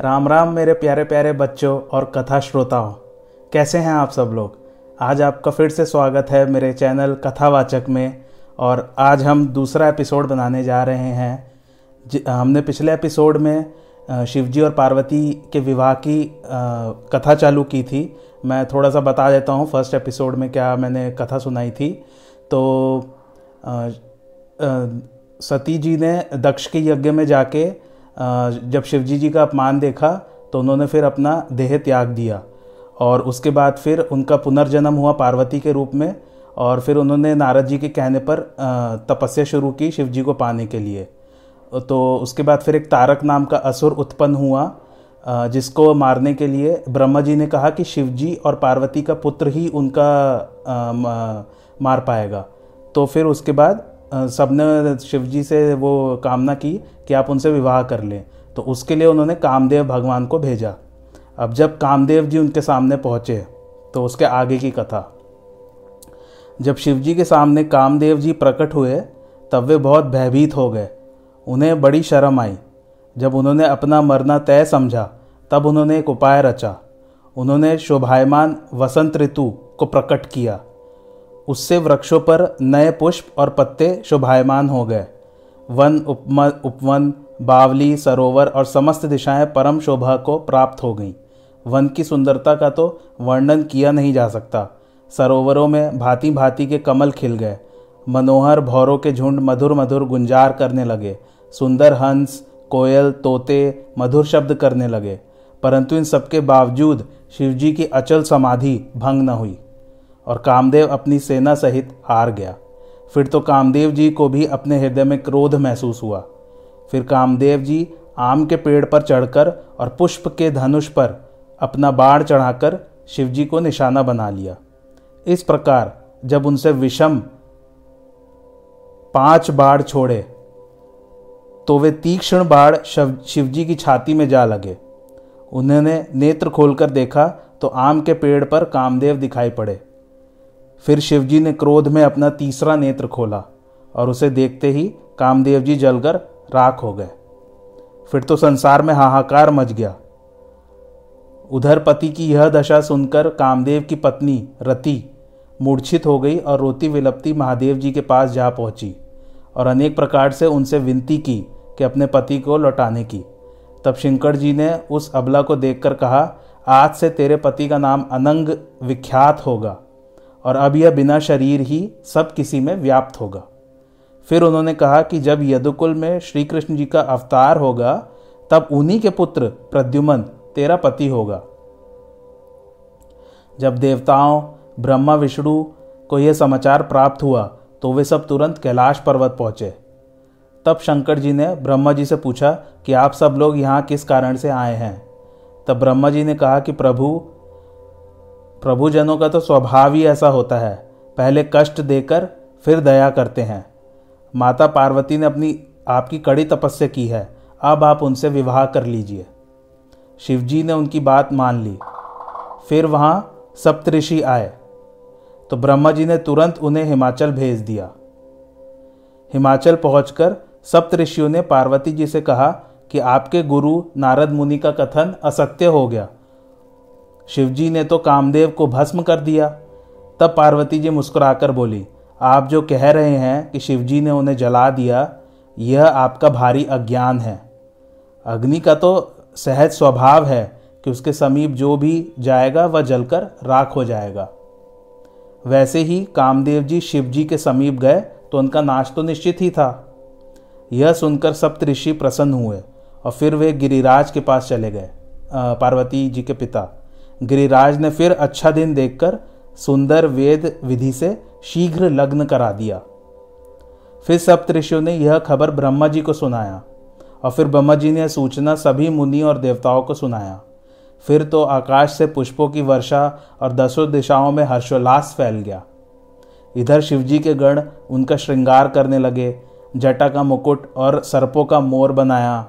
राम राम मेरे प्यारे प्यारे बच्चों और कथा श्रोताओं। कैसे हैं आप सब लोग? आज आपका फिर से स्वागत है मेरे चैनल कथावाचक में और आज हम दूसरा एपिसोड बनाने जा रहे हैं। हमने पिछले एपिसोड में शिवजी और पार्वती के विवाह की कथा चालू की थी। मैं थोड़ा सा बता देता हूँ फ़र्स्ट एपिसोड में क्या मैंने कथा सुनाई थी। तो सती जी ने दक्ष के यज्ञ में जाके जब शिवजी जी का अपमान देखा तो उन्होंने फिर अपना देह त्याग दिया और उसके बाद फिर उनका पुनर्जन्म हुआ पार्वती के रूप में और फिर उन्होंने नारद जी के कहने पर तपस्या शुरू की शिव जी को पाने के लिए। तो उसके बाद फिर एक तारक नाम का असुर उत्पन्न हुआ जिसको मारने के लिए ब्रह्मा जी ने कहा कि शिव जी और पार्वती का पुत्र ही उनका मार पाएगा। तो फिर उसके बाद सबने शिव जी से वो कामना की कि आप उनसे विवाह कर लें। तो उसके लिए उन्होंने कामदेव भगवान को भेजा। अब जब कामदेव जी उनके सामने पहुँचे तो उसके आगे की कथा। जब शिव जी के सामने कामदेव जी प्रकट हुए, तब वे बहुत भयभीत हो गए। उन्हें बड़ी शर्म आई। जब उन्होंने अपना मरना तय समझा, तब उन्होंने एक उपाय रचा। उन्होंने शोभायमान वसंत ऋतु को प्रकट किया। उससे वृक्षों पर नए पुष्प और पत्ते शोभायमान हो गए। वन उपम, उपवन, बावली, सरोवर और समस्त दिशाएँ परम शोभा को प्राप्त हो गईं। वन की सुंदरता का तो वर्णन किया नहीं जा सकता। सरोवरों में भांति भांति के कमल खिल गए। मनोहर भौरों के झुंड मधुर मधुर गुंजार करने लगे। सुंदर हंस, कोयल, तोते मधुर शब्द करने लगे। परंतु इन सबके बावजूद शिवजी की अचल समाधि भंग न हुई। और कामदेव अपनी सेना सहित हार गया। फिर तो कामदेव जी को भी अपने हृदय में क्रोध महसूस हुआ। फिर कामदेव जी आम के पेड़ पर चढ़कर और पुष्प के धनुष पर अपना बाण चढ़ाकर शिवजी को निशाना बना लिया। इस प्रकार जब उनसे विषम पाँच बाढ़ छोड़े तो वे तीक्ष्ण बाढ़ शिवजी की छाती में जा लगे। उन्होंने नेत्र खोलकर देखा तो आम के पेड़ पर कामदेव दिखाई पड़े। फिर शिवजी ने क्रोध में अपना तीसरा नेत्र खोला और उसे देखते ही कामदेव जी जलकर राख हो गए। फिर तो संसार में हाहाकार मच गया। उधर पति की यह दशा सुनकर कामदेव की पत्नी रति मूर्छित हो गई और रोती विलपती महादेव जी के पास जा पहुँची और अनेक प्रकार से उनसे विनती की कि अपने पति को लौटाने की। तब शंकर जी ने उस अबला को देखकर कहा, आज से तेरे पति का नाम अनंग विख्यात होगा। और अब यह बिना शरीर ही सब किसी में व्याप्त होगा। फिर उन्होंने कहा कि जब यदुकुल में श्री कृष्ण जी का अवतार होगा, तब उन्हीं के पुत्र प्रद्युमन, तेरा पति होगा। जब देवताओं, ब्रह्मा, विष्णु को यह समाचार प्राप्त हुआ तो वे सब तुरंत कैलाश पर्वत पहुँचे। तब शंकर जी ने ब्रह्मा जी से पूछा कि आप सब लोग यहाँ किस कारण से आए हैं? तब ब्रह्मा जी ने कहा कि प्रभु प्रभुजनों का तो स्वभाव ही ऐसा होता है। पहले कष्ट देकर फिर दया करते हैं। माता पार्वती ने अपनी, आपकी कड़ी तपस्या की है। अब आप उनसे विवाह कर लीजिए। शिवजी ने उनकी बात मान ली। फिर वहाँ सप्तऋषि आए। तो ब्रह्मा जी ने तुरंत उन्हें हिमाचल भेज दिया। हिमाचल पहुंचकर सप्तऋषियों ने पार्वती जी से कहा कि आपके गुरु नारद मुनि का कथन असत्य हो गया। शिवजी ने तो कामदेव को भस्म कर दिया। तब पार्वती जी मुस्कुराकर बोली, आप जो कह रहे हैं कि शिवजी ने उन्हें जला दिया, यह आपका भारी अज्ञान है। अग्नि का तो सहज स्वभाव है कि उसके समीप जो भी जाएगा, वह जलकर राख हो जाएगा। वैसे ही कामदेव जी शिव जी के समीप गए तो उनका नाश तो निश्चित ही था। यह सुनकर सप्त ऋषि प्रसन्न हुए, और फिर वे गिरिराज के पास चले गए पार्वती जी के पिता। गिरिराज ने फिर अच्छा दिन देखकर सुंदर वेद विधि से शीघ्र लग्न करा दिया। फिर सप्तऋषियों ने यह खबर ब्रह्मा जी को सुनाया और फिर ब्रह्मा जी ने सूचना सभी मुनि और देवताओं को सुनाया। फिर तो आकाश से पुष्पों की वर्षा और दसों दिशाओं में हर्षोल्लास फैल गया। इधर शिवजी के गण उनका श्रृंगार करने लगे, जटा का मुकुट और सर्पों का मोर बनाया।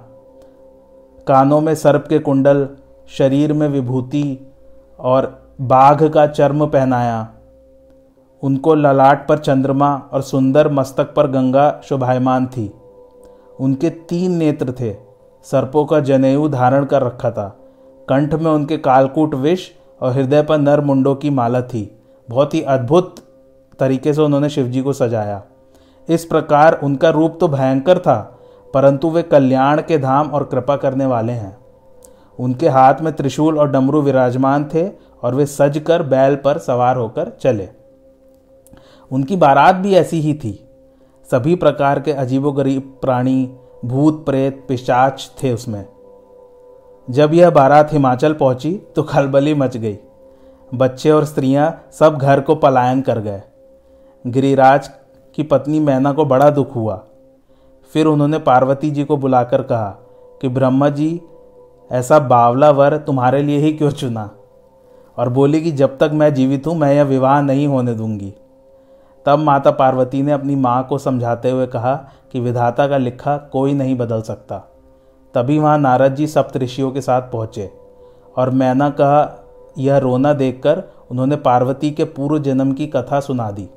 कानों में सर्प के कुंडल, शरीर में विभूति और बाघ का चर्म पहनाया। उनको ललाट पर चंद्रमा और सुंदर मस्तक पर गंगा शोभायमान थी। उनके तीन नेत्र थे। सर्पों का जनेऊ धारण कर रखा था। कंठ में उनके कालकूट विष और हृदय पर नर मुंडों की माला थी। बहुत ही अद्भुत तरीके से उन्होंने शिवजी को सजाया। इस प्रकार उनका रूप तो भयंकर था, परंतु वे कल्याण के धाम और कृपा करने वाले हैं। उनके हाथ में त्रिशूल और डमरू विराजमान थे और वे सज कर बैल पर सवार होकर चले। उनकी बारात भी ऐसी ही थी। सभी प्रकार के अजीबोगरीब प्राणी, भूत प्रेत, पिशाच थे उसमें। जब यह बारात हिमाचल पहुँची तो खलबली मच गई। बच्चे और स्त्रियाँ सब घर को पलायन कर गए। गिरिराज की पत्नी मैना को बड़ा दुख हुआ। फिर उन्होंने पार्वती जी को बुलाकर कहा कि ब्रह्मा जी ऐसा बावला वर तुम्हारे लिए ही क्यों चुना? और बोली कि जब तक मैं जीवित हूँ, मैं यह विवाह नहीं होने दूँगी। तब माता पार्वती ने अपनी माँ को समझाते हुए कहा कि विधाता का लिखा कोई नहीं बदल सकता। तभी वहाँ नारद जी सप्तऋषियों के साथ पहुँचे और मैना कहा यह रोना देखकर उन्होंने पार्वती के पूर्व जन्म की कथा सुना दी,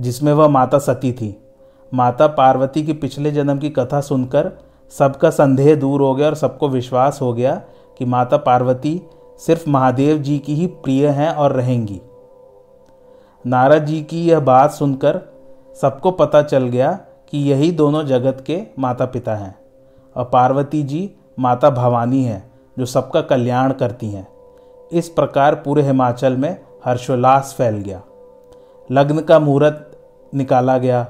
जिसमें वह माता सती थी। माता पार्वती की पिछले जन्म की कथा सुनकर सबका संदेह दूर हो गया और सबको विश्वास हो गया कि माता पार्वती सिर्फ़ महादेव जी की ही प्रिय हैं और रहेंगी। नारद जी की यह बात सुनकर सबको पता चल गया कि यही दोनों जगत के माता पिता हैं और पार्वती जी माता भवानी हैं, जो सबका कल्याण करती हैं। इस प्रकार पूरे हिमाचल में हर्षोल्लास फैल गया। लग्न का मुहूर्त निकाला गया।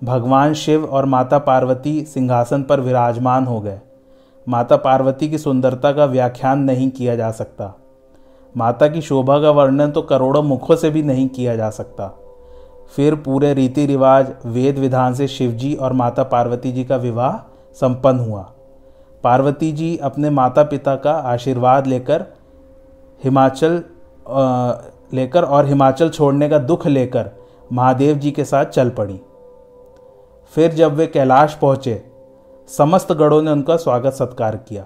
भगवान शिव और माता पार्वती सिंहासन पर विराजमान हो गए। माता पार्वती की सुंदरता का व्याख्यान नहीं किया जा सकता। माता की शोभा का वर्णन तो करोड़ों मुखों से भी नहीं किया जा सकता। फिर पूरे रीति रिवाज वेद विधान से शिवजी और माता पार्वती जी का विवाह संपन्न हुआ। पार्वती जी अपने माता पिता का आशीर्वाद लेकर हिमाचल लेकर और हिमाचल छोड़ने का दुख लेकर महादेव जी के साथ चल पड़ी। फिर जब वे कैलाश पहुँचे, समस्त गढ़ों ने उनका स्वागत सत्कार किया।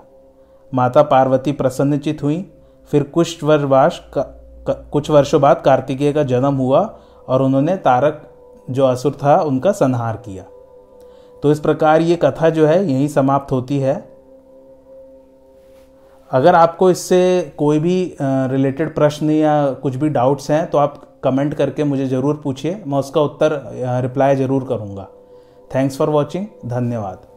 माता पार्वती प्रसन्नचित हुई। फिर कुछ वर्ष कुछ वर्षों बाद कार्तिकेय का जन्म हुआ और उन्होंने तारक जो असुर था, उनका संहार किया। तो इस प्रकार ये कथा जो है, यहीं समाप्त होती है। अगर आपको इससे कोई भी रिलेटेड प्रश्न या कुछ भी डाउट्स हैं तो आप कमेंट करके मुझे ज़रूर पूछिए। मैं उसका उत्तर रिप्लाई ज़रूर करूँगा। थैंक्स फॉर वॉचिंग धन्यवाद.